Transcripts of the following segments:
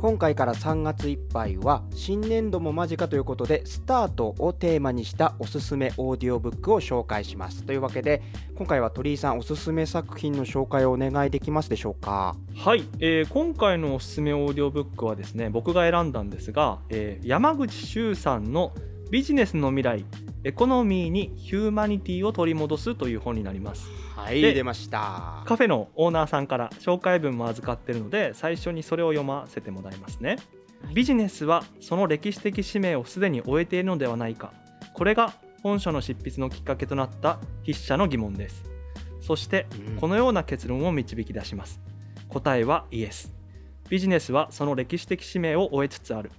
今回から3月いっぱいは新年度も間近ということでスタートをテーマにしたおすすめオーディオブックを紹介します。というわけで今回は鳥居さんおすすめ作品の紹介をお願いできますでしょうか？はい、えー今回のおすすめオーディオブックはですね僕が選んだんですが、えー山口周さんの「ビジネスの未来エコノミーにヒューマニティを取り戻す」という本になります。はいで出ました。カフェのオーナーさんから紹介文も預かってるので最初にそれを読ませてもらいますね。ビジネスはその歴史的使命をすでに終えているのではないか。これが本書の執筆のきっかけとなった筆者の疑問です。そしてうん。このような結論を導き出します。答えはイエス。ビジネスはその歴史的使命を終えつつある。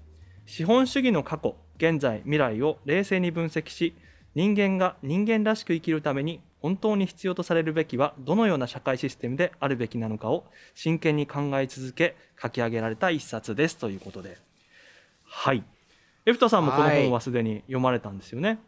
資本主義の過去現在未来を冷静に分析し人間が人間らしく生きるために本当に必要とされるべきはどのような社会システムであるべきなのかを真剣に考え続け書き上げられた一冊です。ということで。はい。エフタさんもこの本はすでに読まれたんですよね、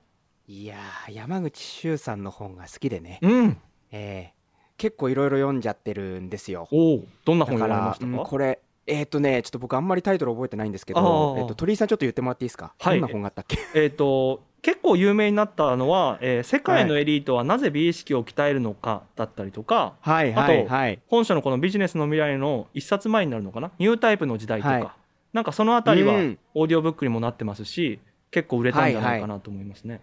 いやー山口周さんの本が好きでね、うん。えー結構いろいろ読んじゃってるんですよ。おおどんなだ本読ましたか、うんこれえっ、とねちょっと僕あんまりタイトル覚えてないんですけあどー。えっと鳥居さんちょっと言ってもらっていいですか、はい。どんな本があったっけ？えっ、と結構有名になったのは、えー世界のエリートはなぜ美意識を鍛えるのかだったりとか、はいはいはい。本書のこのビジネスの未来の一冊前になるのかな？ニュータイプの時代とか、はい。なんかそのあたりはうん。オーディオブックにもなってますし結構売れたんじゃないかなと思いますね。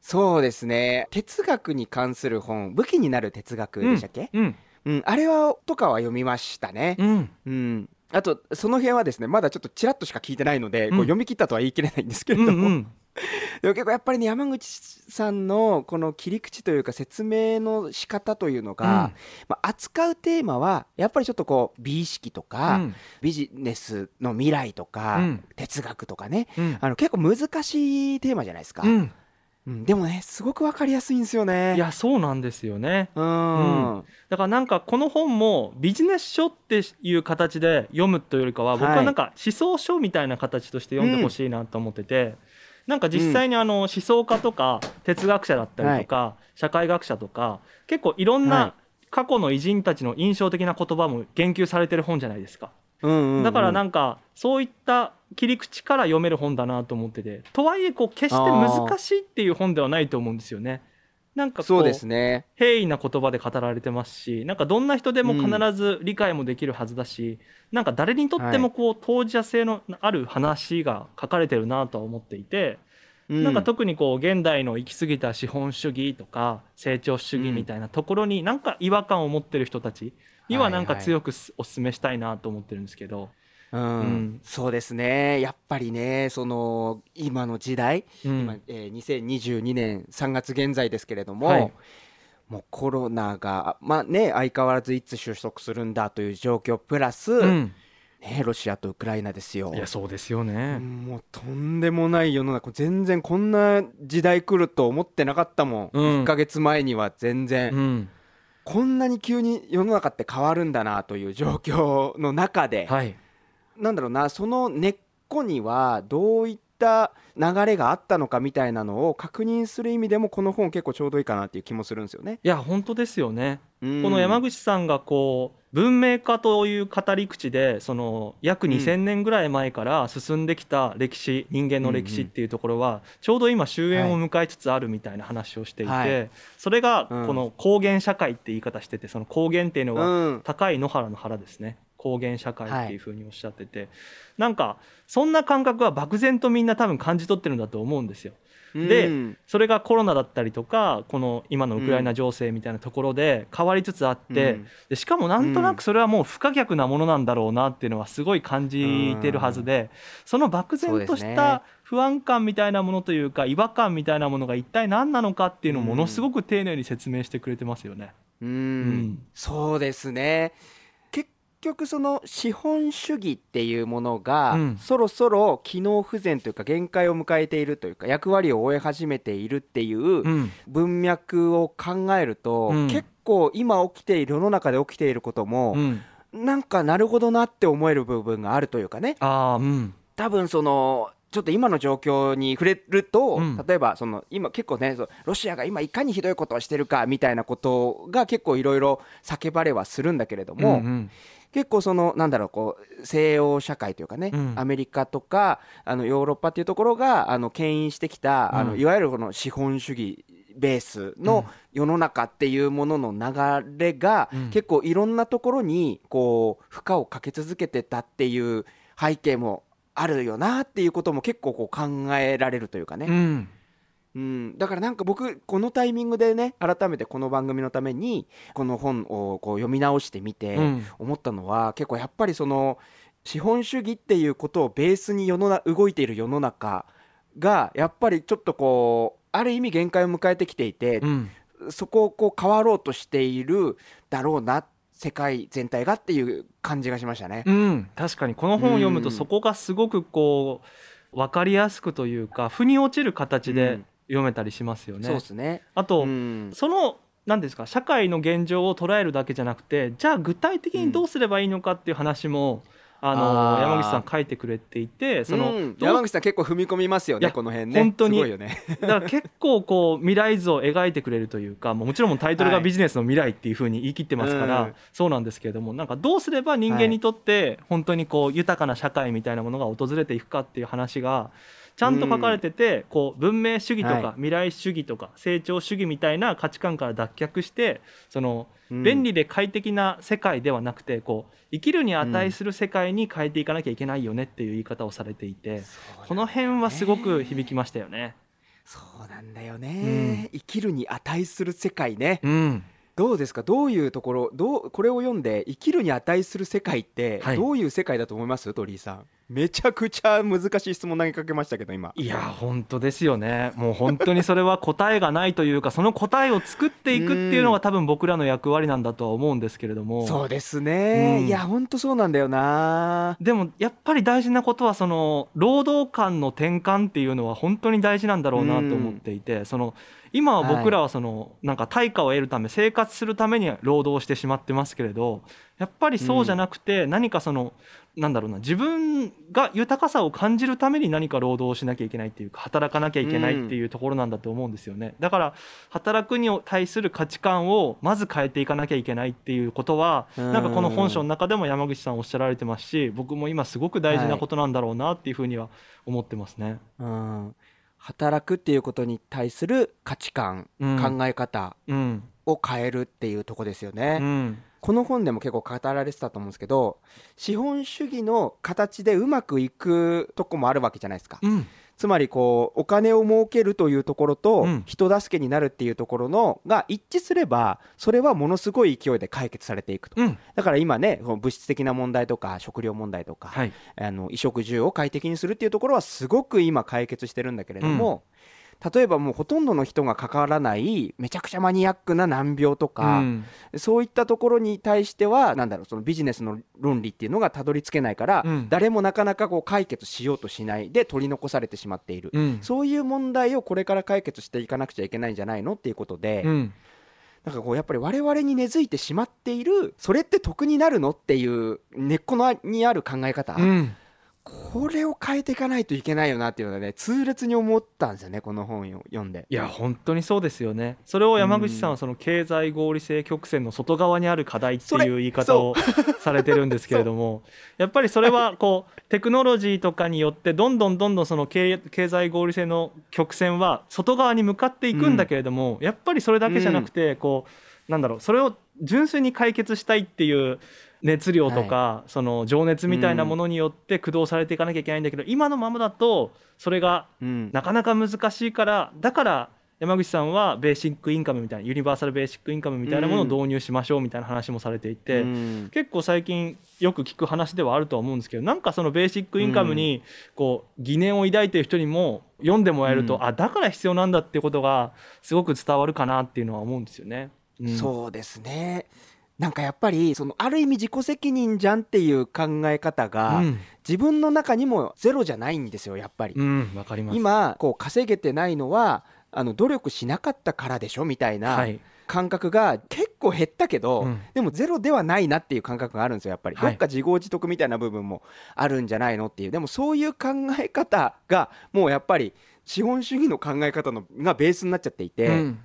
そうですね。哲学に関する本武器になる哲学でしたっけ、うん、うん。あれはとかは読みましたね。うん、うん、あとその辺はですねまだちょっとちらっとしか聞いてないので、うん。こう読み切ったとは言い切れないんですけれうん、ども、うん、でも結構やっぱりね山口さんのこの切り口というか説明の仕方というのが、まあ、扱うテーマはやっぱりちょっとこう美意識とか、うん。ビジネスの未来とか、うん。哲学とかね。うん。あの結構難しいテーマじゃないですか、うんうんでもねすごくわかりやすいんですよね。いやそうなんですよね。うん、だからなんかこの本もビジネス書っていう形で読むというよりかは僕はなんか思想書みたいな形として読んでほしいなと思ってて、なんか実際にあの思想家とか哲学者だったりとか社会学者とか結構いろんはない。過去の偉人たちの印象的な言葉も言及されてる本じゃないですか。うんうんうん。だからなんかそういった切り口から読める本だなと思ってて。とはいえこう決して難しいっていう本ではないと思うんですよね。なんかこそうですね。平易な言葉で語られてますしなんかどんな人でも必ず理解もできるはずだし、なんか誰にとってもこう当事者性のある話が書かれてるなとは思っていて、うん。なんか特にこう現代の行き過ぎた資本主義とか成長主義みたいなところになんか違和感を持ってる人たちにはなんか強くすお勧めしたいなと思ってるんですけど、うん。うんそうですね。やっぱりねその今の時代、うん。今、えー2022年3月現在ですけれども、はい。もうコロナがまあね相変わらずいつ収束するんだという状況プラス、うん。ね、ロシアとウクライナですよ。いやそうですよね。もうとんでもない世の中。全然こんな時代来ると思ってなかったもん、うん。1ヶ月前には全然、うん。こんなに急に世の中って変わるんだなという状況の中で、はいなんだろうなその根っこにはどういった流れがあったのかみたいなのを確認する意味でもこの本結構ちょうどいいかなっていう気もするんですよね。いや本当ですよね。うん。この山口さんがこう文明化という語り口でその約うん。2,000年ぐらい前から進んできた歴史人間の歴史っていうところはちょうど今終焉を迎えつつあるみたいな話をしていはい。てそれがうん。この高原社会って言い方しててその高原っていうのはうん。高い野原の原ですね高原社会っていうふうにおっしゃっててなんかそんな感覚は漠然とみんな多分感じ取ってるんだと思うんですよ。でうん。それがコロナだったりとかこの今のウクライナ情勢みたいなところで変わりつつあって、うん。でしかもなんとなくそれはもう不可逆なものなんだろうなっていうのはすごい感じてるはずで、その漠然とした不安感みたいなものというか違和感みたいなものが一体何なのかっていうのをものすごく丁寧に説明してくれてますよね。うん。ん。そうですね。結局その資本主義っていうものが、うん。そろそろ機能不全というか限界を迎えているというか役割を終え始めているっていううん。文脈を考えると、うん。結構今起きている世の中で起きていることもう、ん。なんかなるほどなって思える部分があるというかね。ああうん。多分そのちょっと今の状況に触れると、うん。例えばその今結構ねロシアが今いかにひどいことをしてるかみたいなことが結構いろいろ叫ばれはするんだけれども、うんうん結構そのなんだろうこう西洋社会というかね、うん。アメリカとかあのヨーロッパっていうところがあの牽引してきた、あうん。のいわゆるこの資本主義ベースの世の中っていうものの流れが、うん。結構いろんなところにこう負荷をかけ続けてたっていう背景もあるよなっていうことも結構こう考えられるというかね、うん。うん、だからなんか僕このタイミングでね改めてこの番組のためにこの本をこう読み直してみて、うん。思ったのは結構やっぱりその資本主義っていうことをベースに世のな動いている世の中がやっぱりちょっとこうある意味限界を迎えてきていて、うん。そこをこう変わろうとしているだろうな世界全体がっていう感じがしましたね。うん、確かにこの本を読むとうん。そこがすごくこう分かりやすくというか腑に落ちる形でうん読めたりしますよね。そうですね。あと、うんその何ですか社会の現状を捉えるだけじゃなくてじゃあ具体的にどうすればいいのかっていう話も、あのあー山口さん書いてくれていてその、うん山口さん結構踏み込みますよねこの辺ね。本当にすごいよね。だから結構こう未来図を描いてくれるというかもちろんタイトルがはいビジネスの未来っていうふうに言い切ってますから、うんそうなんですけれどもなんかどうすれば人間にとって本当にこう豊かな社会みたいなものが訪れていくかっていう話がちゃんと書かれてて、こう文明主義とかはい。未来主義とか成長主義みたいな価値観から脱却してそのうん。便利で快適な世界ではなくてこう生きるに値する世界に変えていかなきゃいけないよねっていう言い方をされていてこの辺はすごく響きましたよね。そうなんだよね、生きるに値する世界ね、うん。どうですか？どういうところどうこれを読んで生きるに値する世界ってはい。どういう世界だと思います、鳥居さんめちゃくちゃ難しい質問投げかけましたけど今。いや本当ですよね。もう本当にそれは答えがないというかその答えを作っていくっていうのが多分僕らの役割なんだとは思うんですけれども。そうですね、うん。いやほんとそうなんだよな。でもやっぱり大事なことはその労働観の転換っていうのは本当に大事なんだろうなと思っていてその今は僕らはそのなんか対価を得るため生活するために労働してしまってますけれどやっぱりそうじゃなくて何かそのなんだろうな自分が豊かさを感じるために何か労働をしなきゃいけないっていうか働かなきゃいけないっていうところなんだと思うんですよね。だから働くに対する価値観をまず変えていかなきゃいけないっていうことはうん。なんかこの本書の中でも山口さんおっしゃられてますし僕も今すごく大事なことなんだろうなっていうふうには思ってますね。うん。働くっていうことに対する価値観、うん。考え方うん。を変えるっていうとこですよね、うんこの本でも結構語られてたと思うんですけど資本主義の形でうまくいくとこもあるわけじゃないですか、うん。つまりこうお金を儲けるというところと、うん。人助けになるっていうところのが一致すればそれはものすごい勢いで解決されていくと、うん。だから今ね物質的な問題とか食料問題とか、はい。あの衣食住を快適にするっていうところはすごく今解決してるんだけれども、例えばもうほとんどの人が関わらないめちゃくちゃマニアックな難病とか、うん。そういったところに対してはなんだろうそのビジネスの論理っていうのがたどり着けないから、うん。誰もなかなかこう解決しようとしないで取り残されてしまっている、うん。そういう問題をこれから解決していかなくちゃいけないんじゃないのっていうことで、うん。なんかこうやっぱり我々に根付いてしまっているそれって得になるのっていう根っこのにある考え方、うんこれを変えていかないといけないよなっていうのはね痛烈に思ったんですよねこの本を読んで。いや本当にそうですよね。それを山口さんはその経済合理性曲線の外側にある課題っていう言い方を されてるんですけれどもやっぱりそれはこうテクノロジーとかによってどんどんどんどんその経経済合理性の曲線は外側に向かっていくんだけれども、やっぱりそれだけじゃなくてこうなんだろうそれを純粋に解決したいっていう熱量とか、その情熱みたいなものによって駆動されていかなきゃいけないんだけど、今のままだとそれがうん。なかなか難しいからだから山口さんはベーシックインカムみたいなユニバーサルベーシックインカムみたいなものを導入しましょうみたいな話もされていて、うん。結構最近よく聞く話ではあるとは思うんですけどなんかそのベーシックインカムにこう疑念を抱いている人にも読んでもらえると、うん。あだから必要なんだっていうことがすごく伝わるかなっていうのは思うんですよね。うん。そうですねなんかやっぱりそのある意味自己責任じゃんっていう考え方が、うん。自分の中にもゼロじゃないんですよやっぱり。うんわかります。今こう稼げてないのはあの努力しなかったからでしょみたいなはい。感覚が結構減ったけど、うん。でもゼロではないなっていう感覚があるんですよやっぱり、はい。どっか自業自得みたいな部分もあるんじゃないのっていうでもそういう考え方がもうやっぱり資本主義の考え方のがベースになっちゃっていて、うん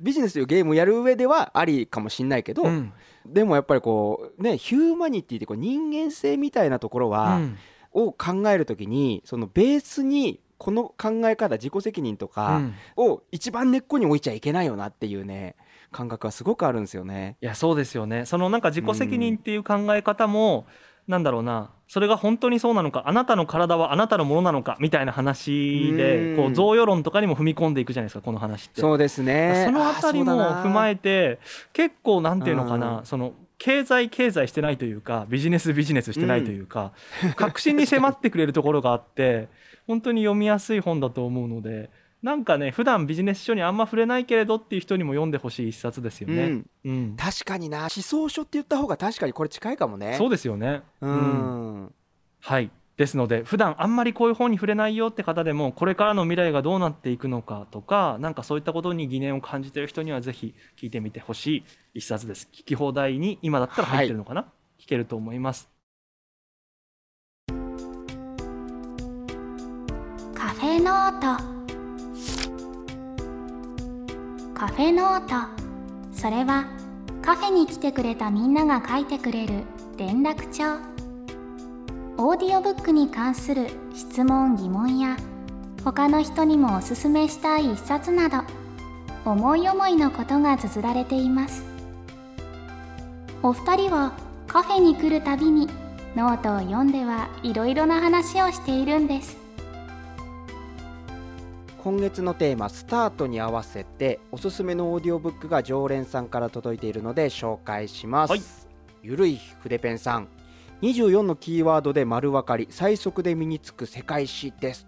ビジネスというゲームをやる上ではありかもしんないけど、うん。でもやっぱりこうねヒューマニティってこう人間性みたいなところは、うん。を考えるときにそのベースにこの考え方自己責任とうかん。を一番根っこに置いちゃいけないよなっていうね感覚はすごくあるんですよね。いやそうですよね。そのなんか自己責任っていう考え方も、なんだろうなそれが本当にそうなのかあなたの体はあなたのものなのかみたいな話でうんこう贈与論とかにも踏み込んでいくじゃないですかこの話って。そうですね。そのあたりも踏まええて結構なんていうのかうなんその経済経済してないというかビジネスビジネスしてないというか、確信に迫ってくれるところがあって本当に読みやすい本だと思うのでなんかね普段ビジネス書にあんま触れないけれどっていう人にも読んでほしい一冊ですよね。うん。うん。確かにな。思想書って言った方が確かにこれ近いかもね。そうですよね。うん、はい。ですので普段あんまりこういう本に触れないよって方でもこれからの未来がどうなっていくのかとかなんかそういったことに疑念を感じている人にはぜひ聞いてみてほしい一冊です。聞き放題に今だったら入ってるのかな、聞けると思います。カフェノートカフェノート。それはカフェに来てくれたみんなが書いてくれる連絡帳。オーディオブックに関する質問疑問や他の人にもおすすめしたい一冊など思い思いのことが綴られています。お二人はカフェに来るたびにノートを読んではいろいろな話をしているんです。今月のテーマ「スタート」に合わせておすすめのオーディオブックが常連さんから届いているので紹介します、はい。ゆるい筆ペンさん。24のキーワードで丸分かり最速で身につく世界史です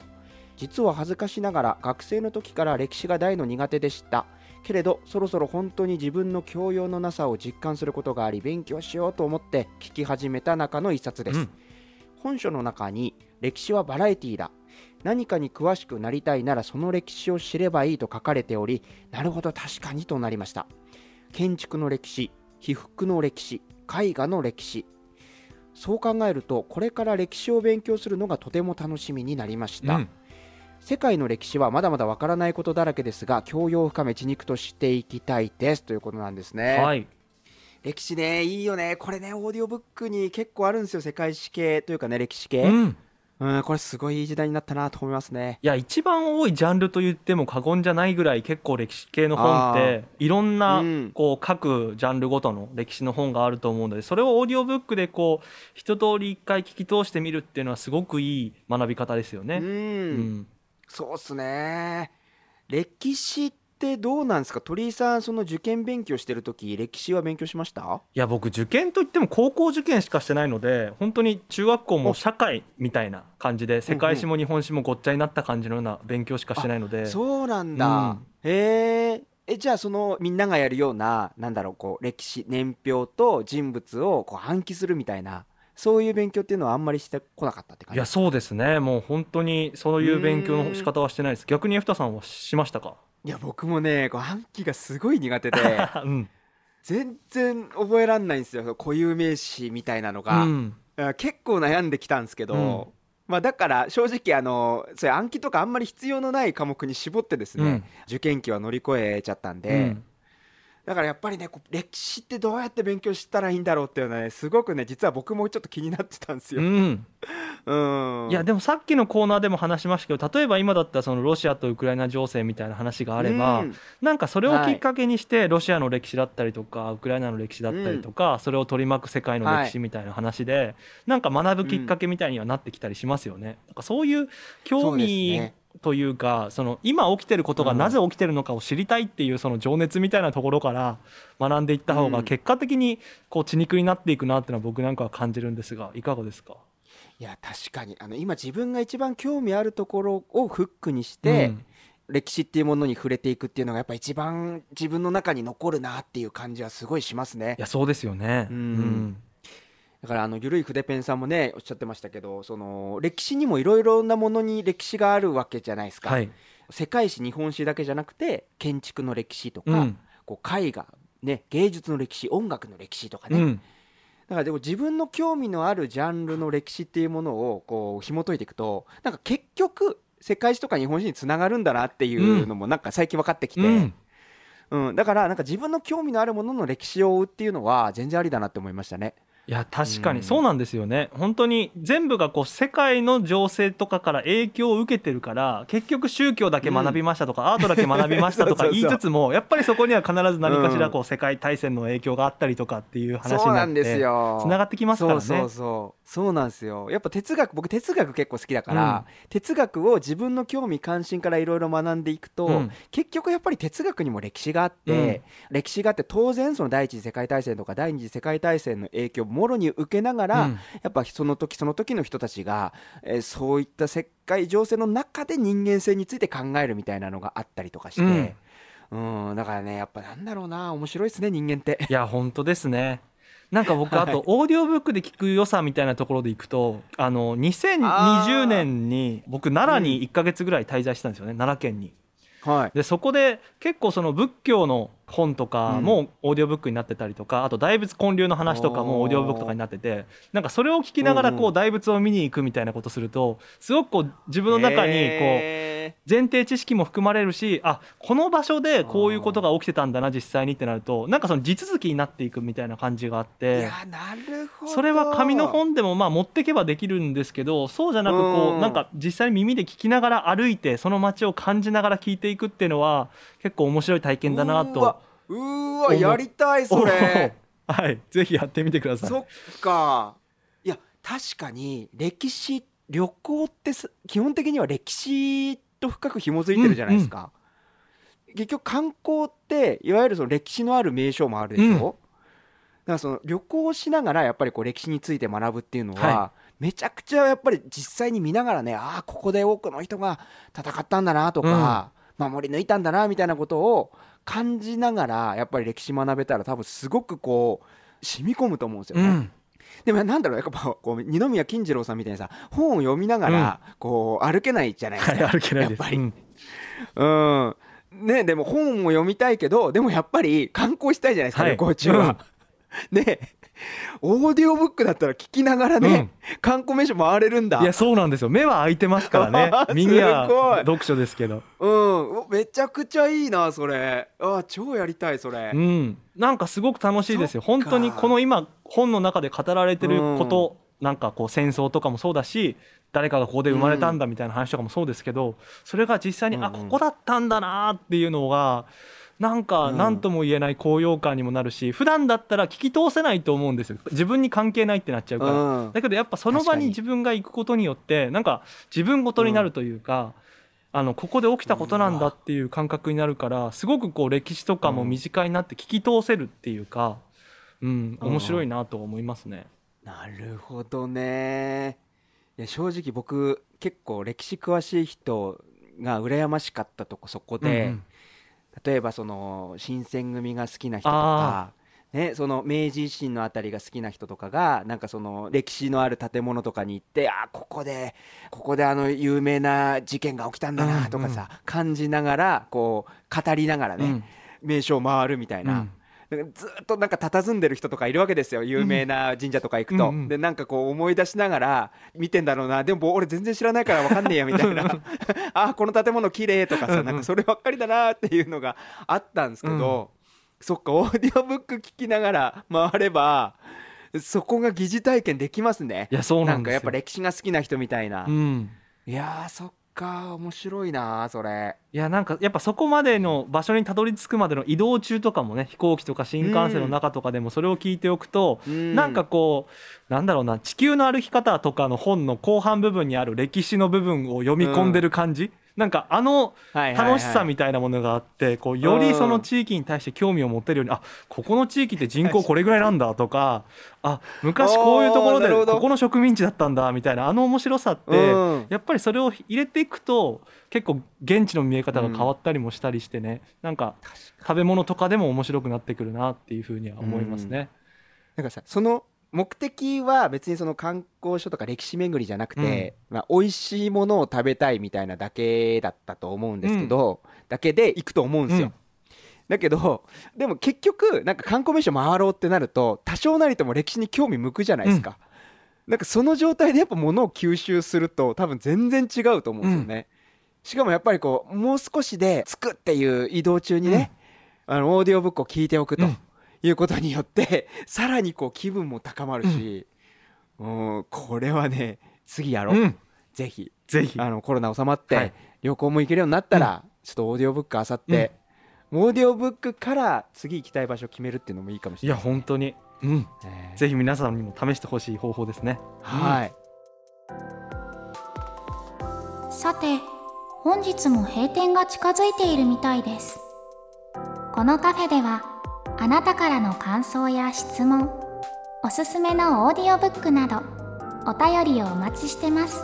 実は恥ずかしながら学生の時から歴史が大の苦手でした。けれどそろそろ本当に自分の教養のなさを実感することがあり勉強しようと思って聞き始めた中の一冊です、うん。本書の中に歴史はバラエティだ何かに詳しくなりたいならその歴史を知ればいいと書かれておりなるほど確かにとなりました。建築の歴史被服の歴史絵画の歴史。そう考えるとこれから歴史を勉強するのがとても楽しみになりました、うん。世界の歴史はまだまだわからないことだらけですが教養を深め血肉としていきたいです。ということなんですね、はい。歴史ねいいよね。これねオーディオブックに結構あるんですよ。世界史系というかね歴史系、うんうん、これすごいいい時代になったなと思いますね。いや一番多いジャンルと言っても過言じゃないぐらい結構歴史系の本っていろんなうんこう各ジャンルごとの歴史の本があると思うのでそれをオーディオブックでこう一通り一回聞き通してみるっていうのはすごくいい学び方ですよう、ね。うんんそうっすね。歴史ってどうなんですか？鳥居さん、その受験勉強してる時歴史は勉強しました？いや僕受験といっても高校受験しかしてないので本当に中学校も社会みたいな感じで世界史も日本史もごっちゃになった感じのような勉強しかしてないので。そうなんだ。うん。へえ。えじゃあそのみんながやるようななんだろうこう歴史年表と人物をこう暗記するみたいなそういう勉強っていうのはあんまりしてこなかったって感じ？いやそうですね。もう本当にそういう勉強の仕方はしてないです。逆にエフタさんはしましたか？いや僕もねこう暗記がすごい苦手で。うん。全然覚えらんないんですよ。固有名詞みたいなのうが、ん。あ結構悩んできたんですけど、うん。まあだから正直あのそういう暗記とかあんまり必要のない科目に絞ってですね、うん。受験期は乗り越えちゃったんで、うんだからやっぱりね歴史ってどうやって勉強したらいいんだろうっていうのはねすごくね実は僕もちょっと気になってたんですよ。うん。うん、いやでもさっきのコーナーでも話しましたけど例えば今だったらそのロシアとウクライナ情勢みたいな話があれば、うん。なんかそれをきっかけにしてロシアの歴史だったりとかウクライナの歴史だったりとか、それを取り巻く世界の歴史みたいな話で、なんか学ぶきっかけみたいにはなってきたりしますよね。なんかそういう興味ねというかその今起きてることがなぜ起きてるのかを知りたいっていうその情熱みたいなところから学んでいった方うん。が結果的にこう血肉になっていくなっていうのは僕なんかは感じるんですがいかがですか、いや確かに。あの今自分が一番興味あるところをフックにして、歴史っていうものに触れていくっていうのがやっぱ一番自分の中に残るなっていう感じはすごいしますね。い。やそうですよね。うんだからあのゆるい筆ペンさんもねおっしゃってましたけどその歴史にもいろいろなものに歴史があるわけじゃないですか、はい。世界史日本史だけじゃなくて建築の歴史とか、うん。こう絵画、ね、芸術の歴史音楽の歴史とかね、うん。だからでも自分の興味のあるジャンルの歴史っていうものをこう紐解いていくとなんか結局世界史とか日本史につながるんだなっていうのもなんか最近分かってきて、うんうんだからなんか自分の興味のあるものの歴史を追うっていうのは全然ありだなって思いましたね。いや確かうん。にそうなんですよね、本当に全部がこう世界の情勢とかから影響を受けてるから結局宗教だけ学びましたとか、アートだけ学びましたとか 言いつつもやっぱりそこには必ず何かしらこう世界大戦の影響があったりとかっていう話になってよつながってきますからね。そうそうそうそうなんですよ。やっぱ哲学僕哲学結構好きだから、哲学を自分の興味関心からいろいろ学んでいくと、うん。結局やっぱり哲学にも歴史があって、歴史があって当然その第一次世界大戦とか第二次世界大戦の影響をもろに受けながら、うん。やっぱその時その時の人たちが、えーそういった世界情勢の中で人間性について考えるみたいなのがあったりとかして、うん。だからねやっぱなんだろうな面白いですね人間って。いや本当ですねなんか僕はい。あとオーディオブックで聞く良さみたいなところでいくとあの2020年に僕奈良に1ヶ月ぐらい滞在したんですよね、奈良県に。はい。でそこで結構その仏教の本とかもオーディオブックになってたりとか、あと大仏建立の話とかもオーディオブックとかになっててなんかそれを聞きながらこう大仏を見に行くみたいなことするとすごくこう自分の中にこうへ前提知識も含まれるしあこの場所でこういうことが起きてたんだな実際にってなるとなんかその地続きになっていくみたいな感じがあってやなるほど。それは紙の本でもまあ持ってけばできるんですけどそうじゃなくこううん。なんか実際に耳で聞きながら歩いてその街を感じながら聞いていくっていうのは結構面白い体験だなとうーわやりたいそれ。はい。ぜひやってみてください。そっか。いや確かに歴史旅行ってす基本的には歴史と深く紐づいてるじゃないですか、結局観光っていわゆるその歴史のある名所もあるでしょ、うん。だからその旅行しながらやっぱりこう歴史について学ぶっていうのは、はめちゃくちゃやっぱり実際に見ながらねああここで多くの人が戦ったんだなとか、守り抜いたんだなみたいなことを感じながらやっぱり歴史学べたら多分すごくこう染み込むと思うんですよね。うん。でもなんだろうやっぱこう二宮金次郎さんみたいにさ本を読みながらこう歩けないじゃないですか。はい歩けないです。やっぱり。うん。うん。ね、でも本も読みたいけどでもやっぱり観光したいじゃないですか、はい。旅行中は。でオーディオブックだったら聞きながらね、観光名所回れるんだ。いやそうなんですよ。目は開いてますからね。耳は読書ですけど。うん。おめちゃくちゃいいなそれ。あ超やりたいそれ、うん、なんかすごく楽しいですよ。本当にこの今本の中で語られてること、なんかこう戦争とかもそうだし誰かがここで生まれたんだみたいな話とかもそうですけど、それが実際に、うんうん。あここだったんだなっていうのがなんかうん。何とも言えない高揚感にもなるし普段だったら聞き通せないと思うんですよ。自分に関係ないってなっちゃうから。うん。だけどやっぱその場にに。自分が行くことによってなんか自分ごとになるというか、あのここで起きたことなんだっていう感覚になるからすごくこう歴史とかも身近になって聞き通せるっていうか、うん、面白いなと思いますね。なるほどね。いや正直僕結構歴史詳しい人が羨ましかったとこそこで、うん例えばその新選組が好きな人とか、ね、その明治維新のあたりが好きな人とかがなんかその歴史のある建物とかに行ってあーここでここであの有名な事件が起きたんだなとかさ、感じながらこう語りながらね、うん。名所を回るみたいな。うんずっとなんか佇んでる人とかいるわけですよ。有名な神社とか行くと、うんうん。でなんかこう思い出しながら見てんだろうな。でも俺全然知らないから分かんねえやみたいな。あこの建物綺麗とかうんうん。さなんかそればっかりだなっていうのがあったんですけど、そっかオーディオブック聞きながら 回ればそこが疑似体験できますね。いやそうななんんかですよ。やっぱ歴史が好きな人みたいな、うん。いやーそっか面白いなそれ。いやなんかやっぱそこまでの場所にたどり着くまでの移動中とかもね飛行機とか新幹線の中とかでもそれを聞いておくと、うん。なんかこうなんだろうな地球の歩き方とかの本の後半部分にある歴史の部分を読み込んでる感じ、なんかあの楽しさみたいなものがあってこうよりその地域に対して興味を持てるようにあここの地域って人口これぐらいなんだとかあ昔こういうところでここの植民地だったんだみたいなあの面白さってうん。やっぱりそれを入れていくと結構現地の見え方が変わったりもしたりしてねなんか食べ物とかでも面白くなってくるなっていうふうには思いますね。なんかさその目的は別にその観光所とか歴史巡りじゃなくて、まあ、美味しいものを食べたいみたいなだけだったと思うんですけど、だけで行くと思うんですよ。うんだけどでも結局なんか観光名所回ろうってなると多少なりとも歴史に興味向くじゃないですか。なんかその状態でやっぱ物を吸収すると多分全然違うと思うんですよね。しかもやっぱりこうもう少しで着くっていう移動中にね、あのオーディオブックを聞いておくと。うんいうことによって さらにこう気分も高まるし、うん、これはね次やろう、うん。ぜひ。ぜひ。あのコロナ収まって、はい。旅行も行けるようになったら、ちょっとオーディオブックあさって、オーディオブックから次行きたい場所決めるっていうのもいいかもしいやれない、本当に、うん、ねぜひ皆さんにも試してほしい方法ですね。はい、さて本日も閉店が近づいているみたいです。このカフェではあなたからの感想や質問おすすめのオーディオブックなどお便りをお待ちしてます。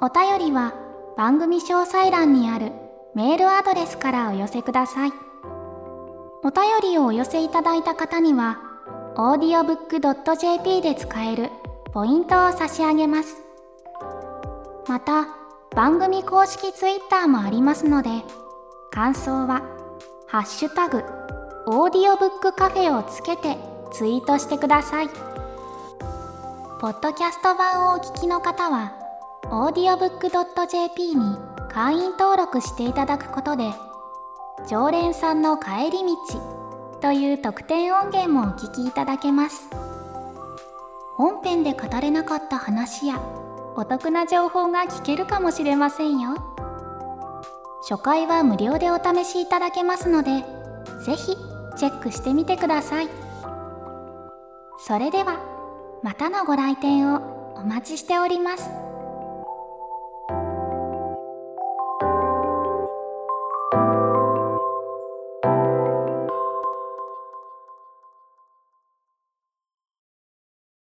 お便りは番組詳細欄にあるメールアドレスからお寄せください。お便りをお寄せいただいた方には audiobook.jp で使えるポイントを差し上げます。また番組公式ツイッターもありますので感想は「ハッシュタグオーディオブックカフェ」をつけてツイートしてください。ポッドキャスト版をお聞きの方は audiobook.jp に会員登録していただくことで常連さんの帰り道という特典音源もお聞きいただけます。本編で語れなかった話やお得な情報が聞けるかもしれませんよ。初回は無料でお試しいただけますのでぜひチェックしてみてください。それではまたのご来店をお待ちしております。